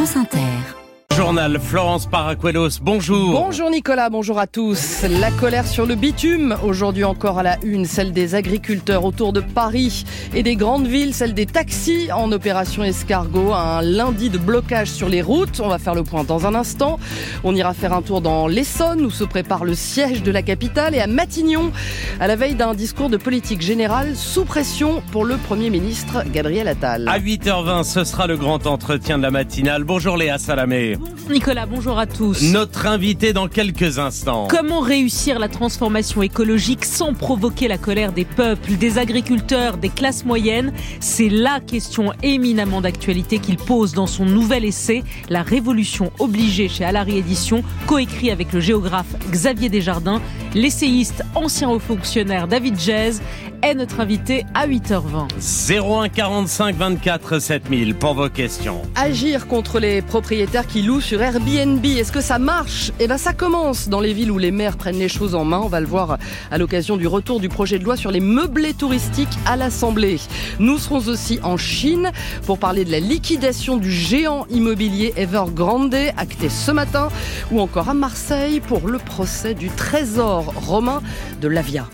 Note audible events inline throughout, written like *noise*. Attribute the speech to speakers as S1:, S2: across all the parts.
S1: France Inter.
S2: Journal Florence Paracuelos, bonjour.
S3: Bonjour Nicolas, bonjour à tous. La colère sur le bitume, aujourd'hui encore à la une, celle des agriculteurs autour de Paris et des grandes villes, celle des taxis en opération escargot, un lundi de blocage sur les routes. On va faire le point dans un instant. On ira faire un tour dans l'Essonne où se prépare le siège de la capitale et à Matignon, à la veille d'un discours de politique générale sous pression pour le Premier ministre Gabriel Attal.
S2: À 8h20, ce sera le grand entretien de la matinale. Bonjour Léa Salamé.
S4: Nicolas, bonjour à tous.
S2: Notre invité dans quelques instants.
S4: Comment réussir la transformation écologique sans provoquer la colère des peuples, des agriculteurs, des classes moyennes C'est la question éminemment d'actualité qu'il pose dans son nouvel essai La révolution obligée chez Alary Édition, coécrit avec le géographe Xavier Desjardins, l'essayiste ancien haut fonctionnaire David Jez est notre invité à 8h20.
S2: 01 45 24 7000 pour vos questions.
S3: Agir contre les propriétaires qui louent sur Airbnb, est-ce que ça marche? Eh bien ça commence dans les villes où les maires prennent les choses en main. On va le voir à l'occasion du retour du projet de loi sur les meublés touristiques à l'Assemblée. Nous serons aussi en Chine pour parler de la liquidation du géant immobilier Evergrande, acté ce matin, ou encore à Marseille pour le procès du trésor romain de l'Avia.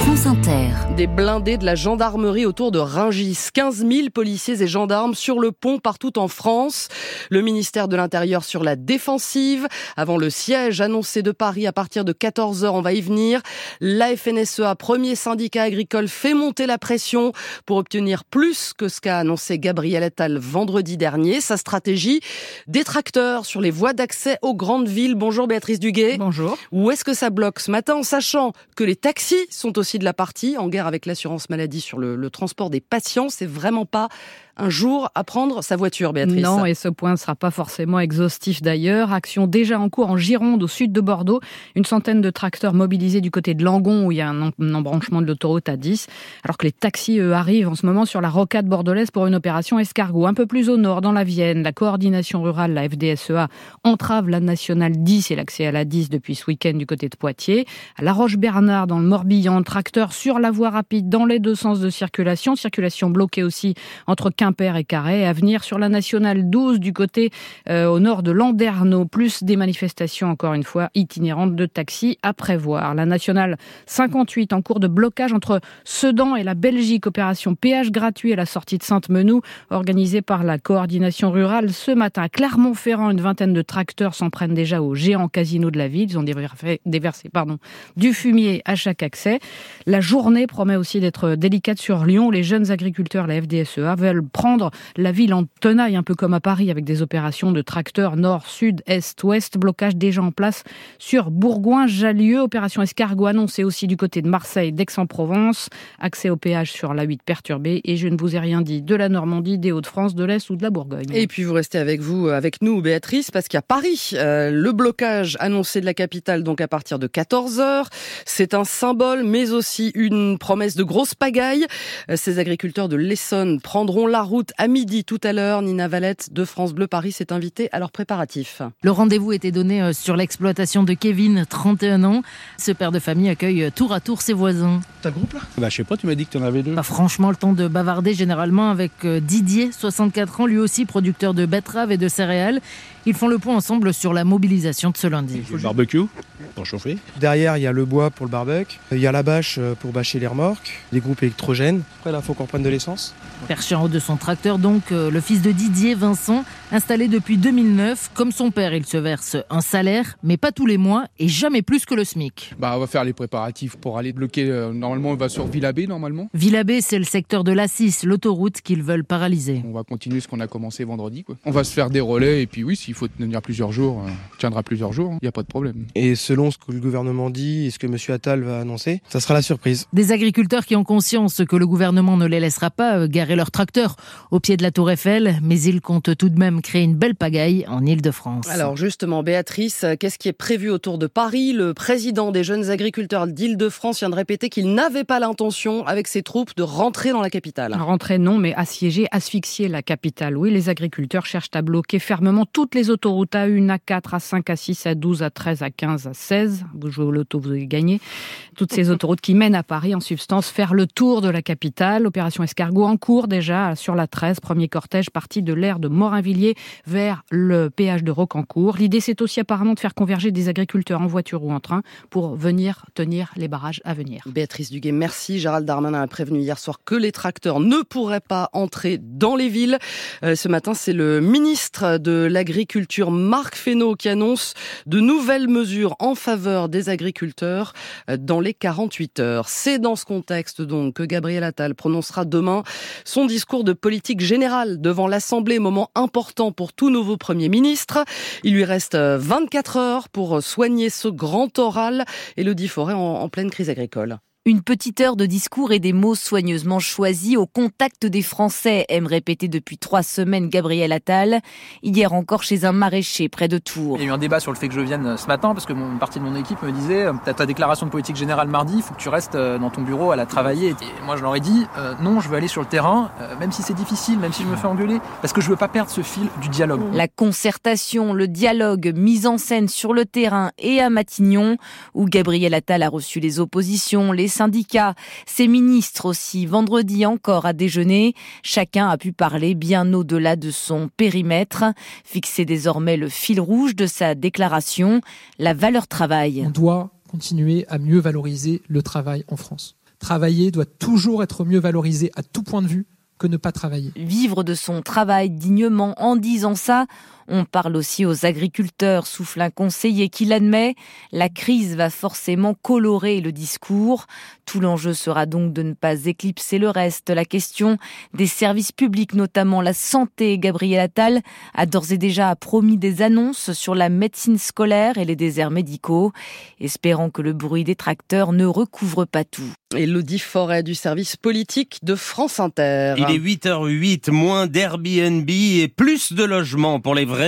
S1: France Inter.
S3: Des blindés de la gendarmerie autour de Ringis. 15 000 policiers et gendarmes sur le pont partout en France. Le ministère de l'Intérieur sur la défensive. Avant le siège annoncé de Paris à partir de 14h, on va y venir. La FNSEA, premier syndicat agricole, fait monter la pression pour obtenir plus que ce qu'a annoncé Gabriel Attal vendredi dernier. Sa stratégie, des tracteurs sur les voies d'accès aux grandes villes. Bonjour Béatrice Duguet.
S4: Bonjour.
S3: Où est-ce que ça bloque ce matin en sachant que les taxis sont aussi de la partie, en guerre avec l'assurance maladie sur le, transport des patients. C'est vraiment pas un jour à prendre sa voiture, Béatrice.
S5: Non, et ce point ne sera pas forcément exhaustif d'ailleurs. Action déjà en cours en Gironde, au sud de Bordeaux. Une centaine de tracteurs mobilisés du côté de Langon, où il y a un, embranchement de l'autoroute à 10, alors que les taxis, arrivent en ce moment sur la rocade bordelaise pour une opération escargot. Un peu plus au nord, dans la Vienne, la coordination rurale, la FDSEA, entrave la nationale 10 et l'accès à la 10 depuis ce week-end du côté de Poitiers. À La Roche-Bernard, dans le Morbihan, tracteurs sur la voie rapide dans les deux sens de circulation. Circulation bloquée aussi entre Quimper et Carré. À venir sur la nationale 12 du côté euh, au nord de Landerneau, plus des manifestations encore une fois itinérantes de taxis à prévoir. La nationale 58 en cours de blocage entre Sedan et la Belgique, opération péage gratuit à la sortie de Sainte-Menou, organisée par la coordination rurale ce matin. Clermont-Ferrand, une vingtaine de tracteurs s'en prennent déjà au géant casino de la ville. Ils ont déversé, déversé pardon, du fumier à chaque accès. La journée promet aussi d'être délicate sur Lyon. Les jeunes agriculteurs, la FDSEA, veulent prendre la ville en tenaille, un peu comme à Paris, avec des opérations de tracteurs nord, sud, est, ouest, blocage déjà en place sur Bourgoin-Jallieu, opération escargot annoncée aussi du côté de Marseille, d'Aix-en-Provence, accès au péage sur la 8 perturbé, et je ne vous ai rien dit de la Normandie, des Hauts-de-France, de l'Est ou de la Bourgogne.
S3: Et puis vous restez avec vous, avec nous, Béatrice, parce qu'à Paris, euh, le blocage annoncé de la capitale, donc à partir de 14h, c'est un symbole, mais aussi une promesse de grosse pagaille. Euh, ces agriculteurs de l'Essonne prendront la route à midi tout à l'heure. Nina Valette de France Bleu Paris s'est invitée à leurs préparatifs.
S6: Le rendez-vous était donné euh, sur l'exploitation de Kevin, 31 ans. Ce père de famille accueille euh, tour à tour ses voisins.
S7: T'as groupe là? Bah je sais pas, tu m'as dit que tu en avais deux.
S6: Franchement le temps de bavarder généralement avec euh, Didier, 64 ans, lui aussi producteur de betteraves et de céréales. Ils font le point ensemble sur la mobilisation de ce lundi.
S7: Le barbecue pour chauffer.
S8: Derrière, il y a le bois pour le barbecue. Il y a la bâche pour bâcher les remorques, des groupes électrogènes. Après, là, il faut qu'on prenne de l'essence.
S6: Perché en haut de son tracteur, donc, le fils de Didier, Vincent, installé depuis 2009. Comme son père, il se verse un salaire, mais pas tous les mois et jamais plus que le SMIC.
S9: Bah, on va faire les préparatifs pour aller bloquer. Euh, normalement, on va sur Villabé, normalement.
S6: Villabé, c'est le secteur de l'A6, l'autoroute qu'ils veulent paralyser.
S9: On va continuer ce qu'on a commencé vendredi. Quoi. On va se faire des relais et puis oui, s'il faut tenir plusieurs jours, euh, tiendra plusieurs jours, il n'y a pas de problème.
S8: Et selon ce que le gouvernement dit et ce que M. Attal va annoncer, ça sera la surprise.
S6: Des agriculteurs qui ont conscience que le gouvernement ne les laissera pas euh, garer leurs tracteurs au pied de la Tour Eiffel, mais ils comptent tout de même créer une belle pagaille en Ile-de-France.
S3: Alors justement, Béatrice, qu'est-ce qui est prévu autour de Paris? Le président des jeunes agriculteurs d'Île-de-France vient de répéter qu'il n'avait pas l'intention, avec ses troupes, de rentrer dans la capitale.
S5: Rentrer non, mais assiéger, asphyxier la capitale. Oui, les agriculteurs cherchent à bloquer fermement toutes les autoroutes A1, A4, A5, A6, A12, A13, A15, A16. Vous jouez au loto, vous avez gagné. Toutes ces *laughs* autoroutes qui mènent à Paris, en substance, faire le tour de la capitale. Opération escargot en cours déjà sur sur la 13. Premier cortège parti de l'aire de Morinvilliers vers le péage de Rocancourt. L'idée, c'est aussi apparemment de faire converger des agriculteurs en voiture ou en train pour venir tenir les barrages à venir.
S3: Béatrice Duguay, merci. Gérald Darmanin a prévenu hier soir que les tracteurs ne pourraient pas entrer dans les villes. Euh, ce matin, c'est le ministre de l'Agriculture, Marc Fesneau, qui annonce de nouvelles mesures en faveur des agriculteurs euh, dans les 48 heures. C'est dans ce contexte donc que Gabriel Attal prononcera demain son discours de politique générale devant l'Assemblée, moment important pour tout nouveau Premier ministre. Il lui reste 24 euh, heures pour soigner ce grand oral. Elodie Forêt en pleine crise agricole.
S10: Une petite heure de discours et des mots soigneusement choisis au contact des Français, aime répéter depuis trois semaines Gabriel Attal, hier encore chez un maraîcher près de Tours.
S11: Il y a eu un débat sur le fait que je vienne ce matin parce que une partie de mon équipe me disait euh, T'as ta déclaration de politique générale mardi, il faut que tu restes euh, dans ton bureau à la travailler. Et moi je leur ai dit euh, Non, je veux aller sur le terrain, même si c'est difficile, même si je me fais engueuler, parce que je veux pas perdre ce fil du dialogue.
S10: La concertation, le dialogue, mise en scène sur le terrain et à Matignon, où Gabriel Attal a reçu les oppositions, les syndicats, ses ministres aussi, vendredi encore à déjeuner. Chacun a pu parler bien au-delà de son périmètre, fixer désormais le fil rouge de sa déclaration, la valeur travail.
S12: On doit continuer à mieux valoriser le travail en France. Travailler doit toujours être mieux valorisé à tout point de vue que ne pas travailler.
S10: Vivre de son travail dignement en disant ça, on parle aussi aux agriculteurs, souffle un conseiller qui l'admet. La crise va forcément colorer le discours. Tout l'enjeu sera donc de ne pas éclipser le reste. La question des services publics, notamment la santé. Gabriel Attal a d'ores et déjà promis des annonces sur la médecine scolaire et les déserts médicaux, espérant que le bruit des tracteurs ne recouvre pas tout.
S3: Elodie Forêt du service politique de France Inter.
S2: Il est 8h08, moins d'Airbnb et plus de logements pour les vrais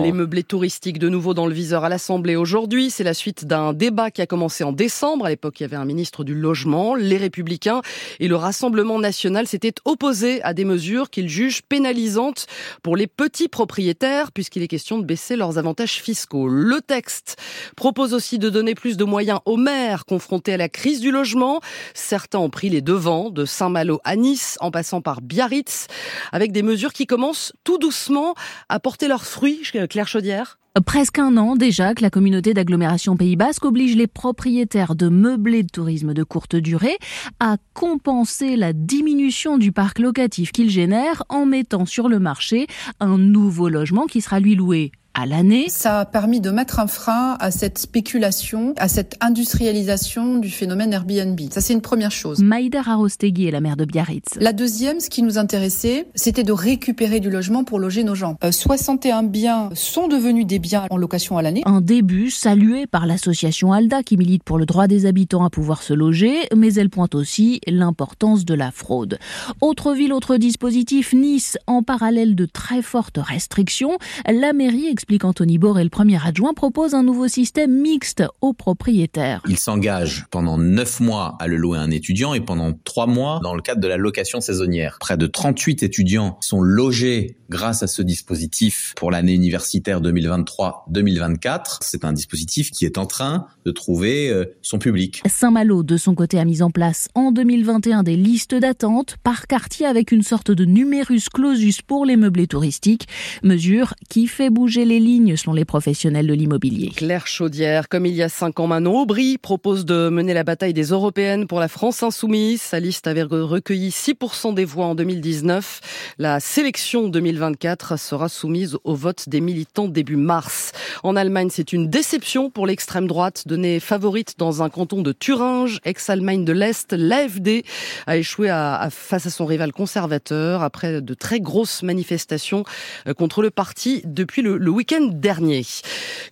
S3: Les meublés touristiques de nouveau dans le viseur à l'Assemblée aujourd'hui. C'est la suite d'un débat qui a commencé en décembre. À l'époque, il y avait un ministre du Logement, les Républicains et le Rassemblement national s'étaient opposés à des mesures qu'ils jugent pénalisantes pour les petits propriétaires puisqu'il est question de baisser leurs avantages fiscaux. Le texte propose aussi de donner plus de moyens aux maires confrontés à la crise du logement. Certains ont pris les devants de Saint-Malo à Nice en passant par Biarritz avec des mesures qui commencent tout doucement à porter leur fruits, Claire Chaudière?
S13: Presque un an déjà que la communauté d'agglomération Pays Basque oblige les propriétaires de meublés de tourisme de courte durée à compenser la diminution du parc locatif qu'ils génèrent en mettant sur le marché un nouveau logement qui sera lui loué à l'année.
S14: Ça a permis de mettre un frein à cette spéculation, à cette industrialisation du phénomène Airbnb. Ça, c'est une première chose.
S13: Maïda Arostegui est la maire de Biarritz.
S14: La deuxième, ce qui nous intéressait, c'était de récupérer du logement pour loger nos gens. 61 euh, biens sont devenus des biens en location à l'année.
S13: Un début salué par l'association ALDA qui milite pour le droit des habitants à pouvoir se loger, mais elle pointe aussi l'importance de la fraude. Autre ville, autre dispositif, Nice, en parallèle de très fortes restrictions, la mairie explique Anthony Boré, le premier adjoint, propose un nouveau système mixte aux propriétaires.
S15: Il s'engage pendant 9 mois à le louer à un étudiant et pendant 3 mois dans le cadre de la location saisonnière. Près de 38 étudiants sont logés grâce à ce dispositif pour l'année universitaire 2023-2024. C'est un dispositif qui est en train de trouver euh, son public.
S13: Saint-Malo, de son côté, a mis en place en 2021 des listes d'attente par quartier avec une sorte de numerus clausus pour les meublés touristiques, mesure qui fait bouger les lignes selon les professionnels de l'immobilier.
S3: Claire Chaudière, comme il y a cinq ans, Manon Aubry propose de mener la bataille des européennes pour la France insoumise. Sa liste avait recueilli 6% des voix en 2019. La sélection 2024 sera soumise au vote des militants début mars. En Allemagne, c'est une déception pour l'extrême droite, donnée favorite dans un canton de Thuringe, ex-Allemagne de l'Est. L'AFD a échoué à, face à son rival conservateur après de très grosses manifestations euh, contre le parti depuis le, le week-end dernier.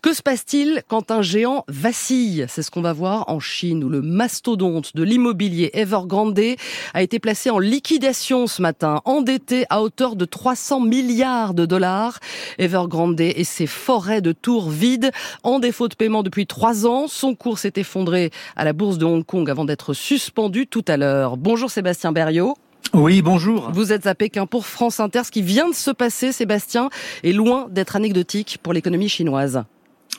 S3: Que se passe-t-il quand un géant vacille? C'est ce qu'on va voir en Chine où le mastodonte de l'immobilier Evergrande a été placé en liquidation ce matin, endetté à hauteur de 300 milliards de dollars. Evergrande et ses forêts de tours vides en défaut de paiement depuis trois ans. Son cours s'est effondré à la bourse de Hong Kong avant d'être suspendu tout à l'heure. Bonjour Sébastien Berriot.
S16: Oui, bonjour.
S3: Vous êtes à Pékin pour France Inter. Ce qui vient de se passer, Sébastien, est loin d'être anecdotique pour l'économie chinoise.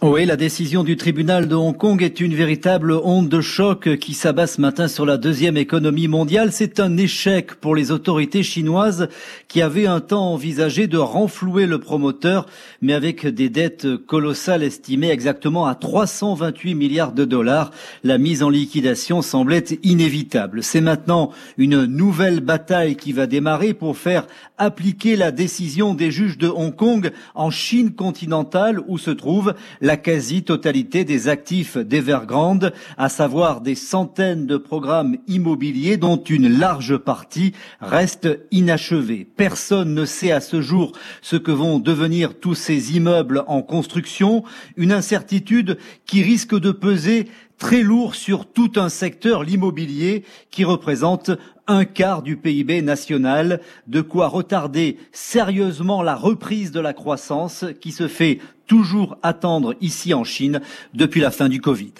S17: Oui, la décision du tribunal de Hong Kong est une véritable onde de choc qui s'abat ce matin sur la deuxième économie mondiale. C'est un échec pour les autorités chinoises qui avaient un temps envisagé de renflouer le promoteur, mais avec des dettes colossales estimées exactement à 328 milliards de dollars. La mise en liquidation semblait inévitable. C'est maintenant une nouvelle bataille qui va démarrer pour faire appliquer la décision des juges de Hong Kong en Chine continentale où se trouve la quasi-totalité des actifs d'Evergrande, à savoir des centaines de programmes immobiliers dont une large partie reste inachevée. Personne ne sait à ce jour ce que vont devenir tous ces immeubles en construction, une incertitude qui risque de peser très lourd sur tout un secteur, l'immobilier, qui représente un quart du PIB national, de quoi retarder sérieusement la reprise de la croissance qui se fait toujours attendre ici en Chine depuis la fin du Covid.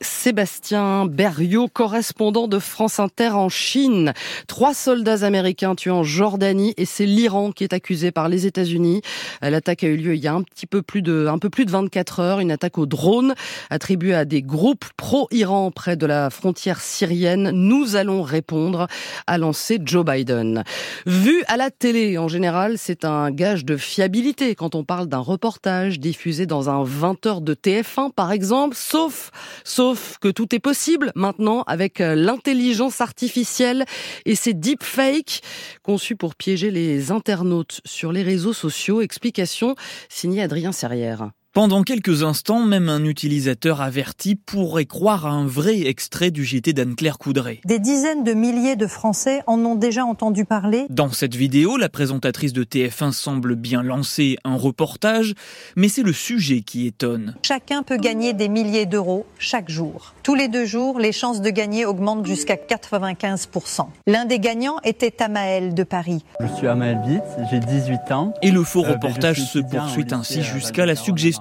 S3: Sébastien Berriot, correspondant de France Inter en Chine. Trois soldats américains tués en Jordanie et c'est l'Iran qui est accusé par les États-Unis. L'attaque a eu lieu il y a un petit peu plus de, un peu plus de 24 heures. Une attaque au drone attribuée à des groupes pro-Iran près de la frontière syrienne. Nous allons répondre, a lancé Joe Biden. Vu à la télé, en général, c'est un gage de fiabilité quand on parle d'un reportage diffusé dans un 20 heures de TF1, par exemple, sauf, sauf Sauf que tout est possible maintenant avec euh, l'intelligence artificielle et ces deepfakes conçus pour piéger les internautes sur les réseaux sociaux. Explication signée Adrien Serrière.
S18: Pendant quelques instants, même un utilisateur averti pourrait croire à un vrai extrait du JT d'Anne-Claire Coudray.
S19: Des dizaines de milliers de Français en ont déjà entendu parler.
S18: Dans cette vidéo, la présentatrice de TF1 semble bien lancer un reportage, mais c'est le sujet qui étonne.
S19: Chacun peut gagner des milliers d'euros chaque jour. Tous les deux jours, les chances de gagner augmentent jusqu'à 95%. L'un des gagnants était Amael de Paris.
S20: Je suis Amael Witt, j'ai 18 ans.
S18: Et le faux euh, reportage se poursuit ainsi jusqu'à la suggestion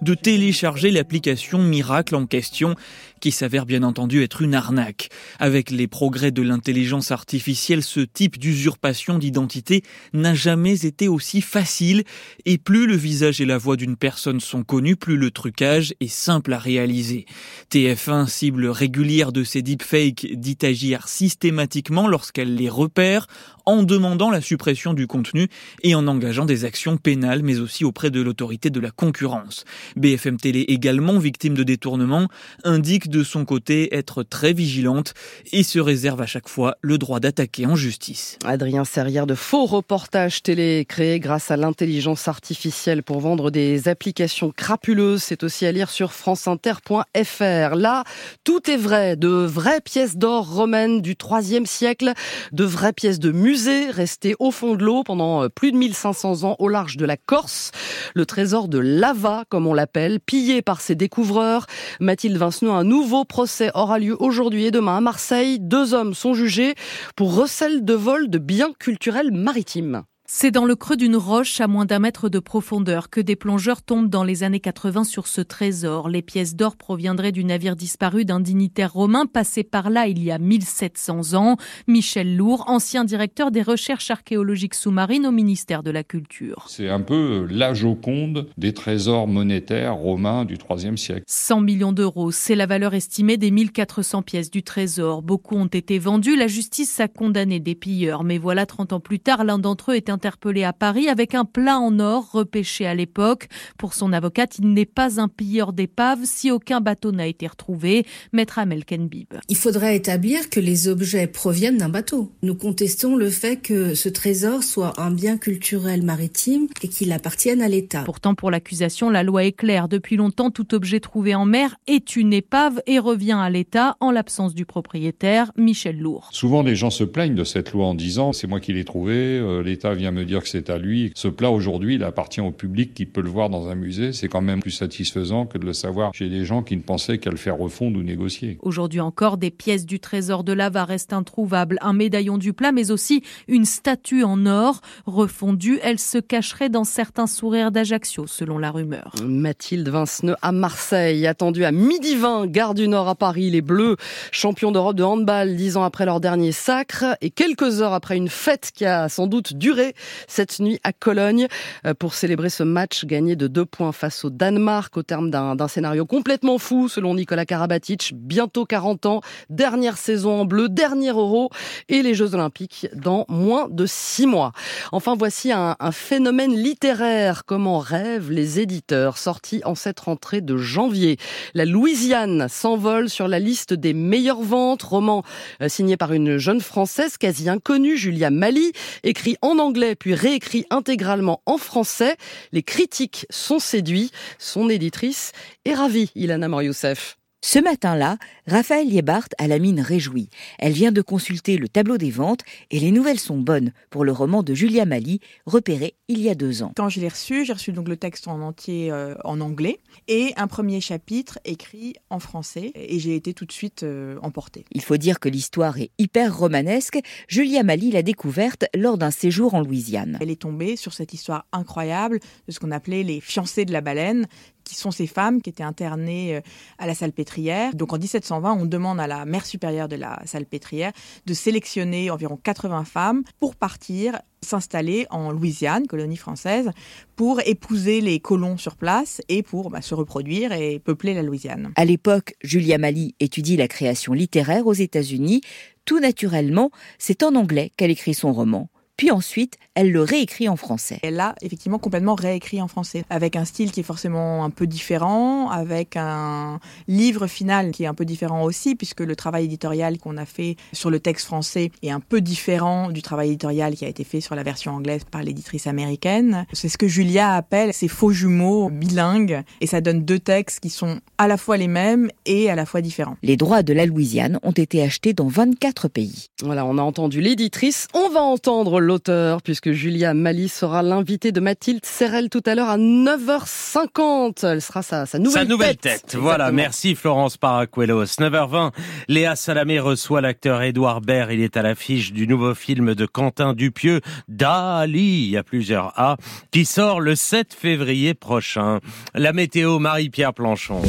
S18: de télécharger l'application Miracle en question qui s'avère bien entendu être une arnaque. Avec les progrès de l'intelligence artificielle, ce type d'usurpation d'identité n'a jamais été aussi facile et plus le visage et la voix d'une personne sont connus, plus le trucage est simple à réaliser. TF1, cible régulière de ces deepfakes, dit agir systématiquement lorsqu'elle les repère en demandant la suppression du contenu et en engageant des actions pénales mais aussi auprès de l'autorité de la concurrence. BFM Télé également victime de détournement indique de son côté être très vigilante et se réserve à chaque fois le droit d'attaquer en justice.
S3: Adrien Serrière de faux reportages télé créés grâce à l'intelligence artificielle pour vendre des applications crapuleuses, c'est aussi à lire sur franceinter.fr. Là, tout est vrai, de vraies pièces d'or romaines du 3e siècle, de vraies pièces de musée restées au fond de l'eau pendant plus de 1500 ans au large de la Corse, le trésor de Lava comme on l'appelle, pillé par ses découvreurs. Mathilde Vincenot, un nouveau nouveau procès aura lieu aujourd'hui et demain à Marseille. Deux hommes sont jugés pour recel de vol de biens culturels maritimes.
S4: C'est dans le creux d'une roche à moins d'un mètre de profondeur que des plongeurs tombent dans les années 80 sur ce trésor. Les pièces d'or proviendraient du navire disparu d'un dignitaire romain passé par là il y a 1700 ans. Michel Lourd, ancien directeur des recherches archéologiques sous-marines au ministère de la Culture.
S21: C'est un peu la Joconde des trésors monétaires romains du IIIe siècle.
S4: 100 millions d'euros, c'est la valeur estimée des 1400 pièces du trésor. Beaucoup ont été vendues. La justice a condamné des pilleurs. Mais voilà, 30 ans plus tard, l'un d'entre eux est interpellé à Paris avec un plat en or repêché à l'époque. Pour son avocate, il n'est pas un pilleur d'épave si aucun bateau n'a été retrouvé. Maître Amel Kenbib.
S22: Il faudrait établir que les objets proviennent d'un bateau. Nous contestons le fait que ce trésor soit un bien culturel maritime et qu'il appartienne à l'État.
S4: Pourtant, pour l'accusation, la loi est claire. Depuis longtemps, tout objet trouvé en mer est une épave et revient à l'État en l'absence du propriétaire, Michel Lourd.
S21: Souvent, les gens se plaignent de cette loi en disant c'est moi qui l'ai trouvé, euh, l'État vient me dire que c'est à lui. Ce plat aujourd'hui, il appartient au public qui peut le voir dans un musée. C'est quand même plus satisfaisant que de le savoir chez des gens qui ne pensaient qu'à le faire refondre ou négocier.
S4: Aujourd'hui encore, des pièces du trésor de Lava restent introuvables. Un médaillon du plat, mais aussi une statue en or refondue. Elle se cacherait dans certains sourires d'Ajaccio, selon la rumeur.
S3: Mathilde Vinceneux à Marseille, attendue à midi 20, gare du Nord à Paris. Les Bleus, champions d'Europe de handball, dix ans après leur dernier sacre et quelques heures après une fête qui a sans doute duré cette nuit à Cologne euh, pour célébrer ce match gagné de deux points face au Danemark au terme d'un scénario complètement fou selon Nicolas Karabatic. Bientôt 40 ans, dernière saison en bleu, dernier euro et les Jeux Olympiques dans moins de six mois. Enfin, voici un, un phénomène littéraire. Comment rêvent les éditeurs sortis en cette rentrée de janvier. La Louisiane s'envole sur la liste des meilleures ventes. Roman euh, signé par une jeune française quasi inconnue, Julia Mali, écrit en anglais puis réécrit intégralement en français. Les critiques sont séduits. Son éditrice est ravie, Ilana Morioussef.
S23: Ce matin-là, Raphaël Liebart a la mine réjouie. Elle vient de consulter le tableau des ventes et les nouvelles sont bonnes pour le roman de Julia Mali, repéré il y a deux ans.
S24: Quand je l'ai reçu, j'ai reçu donc le texte en entier euh, en anglais et un premier chapitre écrit en français et j'ai été tout de suite euh, emportée.
S23: Il faut dire que l'histoire est hyper romanesque. Julia Mali l'a découverte lors d'un séjour en Louisiane.
S24: Elle est tombée sur cette histoire incroyable de ce qu'on appelait les fiancés de la baleine, qui sont ces femmes qui étaient internées euh, à la salpêtrière. Donc en 1720, on demande à la mère supérieure de la salpêtrière de sélectionner environ 80 femmes pour partir s'installer en Louisiane, colonie française, pour épouser les colons sur place et pour bah, se reproduire et peupler la Louisiane.
S23: À l'époque, Julia Mali étudie la création littéraire aux États-Unis. Tout naturellement, c'est en anglais qu'elle écrit son roman puis ensuite, elle le réécrit en français.
S24: Elle l'a effectivement complètement réécrit en français, avec un style qui est forcément un peu différent, avec un livre final qui est un peu différent aussi, puisque le travail éditorial qu'on a fait sur le texte français est un peu différent du travail éditorial qui a été fait sur la version anglaise par l'éditrice américaine. C'est ce que Julia appelle ses faux jumeaux bilingues, et ça donne deux textes qui sont à la fois les mêmes et à la fois différents.
S23: Les droits de la Louisiane ont été achetés dans 24 pays.
S3: Voilà, on a entendu l'éditrice, on va entendre l'auteur, puisque Julia Mali sera l'invitée de Mathilde Serrel tout à l'heure à 9h50. Elle sera sa, sa nouvelle
S2: tête. Sa nouvelle tête.
S3: tête.
S2: Voilà, merci Florence Paracuelos. 9h20, Léa Salamé reçoit l'acteur Édouard Baird. Il est à l'affiche du nouveau film de Quentin Dupieux, Dali, il y a plusieurs A, qui sort le 7 février prochain. La météo, Marie-Pierre Planchon.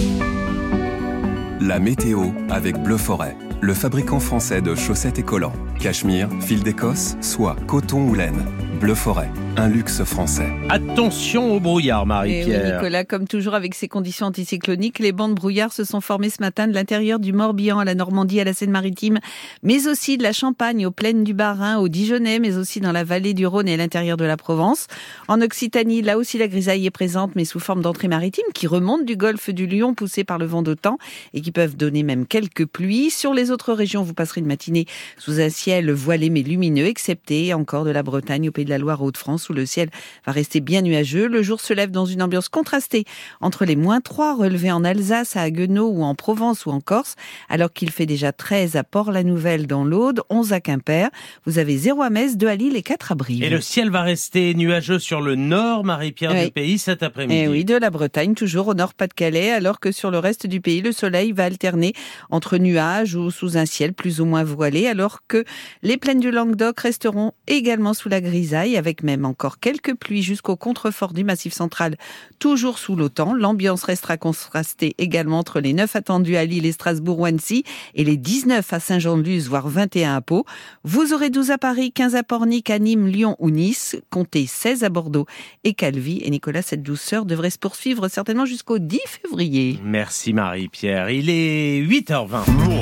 S25: La météo avec Bleu Forêt, le fabricant français de chaussettes et collants. Cachemire, fil d'Écosse, soie, coton ou laine. Bleu Forêt, un luxe français.
S2: Attention au brouillard,
S17: Et oui,
S2: Marie-Pierre.
S17: Nicolas, comme toujours avec ces conditions anticycloniques, les bancs de brouillard se sont formés ce matin de l'intérieur du Morbihan à la Normandie, à la Seine-Maritime, mais aussi de la Champagne aux plaines du Bas-Rhin, au Dijonais, mais aussi dans la vallée du Rhône et à l'intérieur de la Provence. En Occitanie, là aussi la grisaille est présente, mais sous forme d'entrée maritime qui remonte du golfe du Lion, poussée par le vent d'OTAN et qui peuvent donner même quelques pluies. Sur les autres régions, vous passerez une matinée sous un ciel voilé mais lumineux, excepté encore de la Bretagne au Pays de la Loire, Hauts-de-France, où le ciel va rester bien nuageux. Le jour se lève dans une ambiance contrastée entre les moins 3 relevés en Alsace, à Haguenau ou en Provence ou en Corse, alors qu'il fait déjà 13 à Port-la-Nouvelle dans l'Aude, 11 à Quimper. Vous avez 0 à Metz, 2 à Lille et 4 à Brive.
S2: Et le ciel va rester nuageux sur le nord, Marie-Pierre,
S17: Oui.
S2: du pays cet après-midi.
S17: Et oui, de la Bretagne, toujours au nord Pas-de-Calais, alors que sur le reste du pays, le soleil va alterner entre nuages ou sous un ciel plus ou moins voilé, alors que les plaines du Languedoc resteront également sous la grisaille, avec même encore quelques pluies jusqu'au contrefort du Massif central, toujours sous l'OTAN. L'ambiance restera contrastée également entre les 9 attendus à Lille et Strasbourg ou Annecy, et les 19 à Saint-Jean-de-Luz, voire 21 à Pau. Vous aurez 12 à Paris, 15 à Pornic, à Nîmes, Lyon ou Nice, comptez 16 à Bordeaux et Calvi. Et Nicolas, cette douceur devrait se poursuivre certainement jusqu'au 10 février.
S2: Merci Marie-Pierre. Il est 8h20.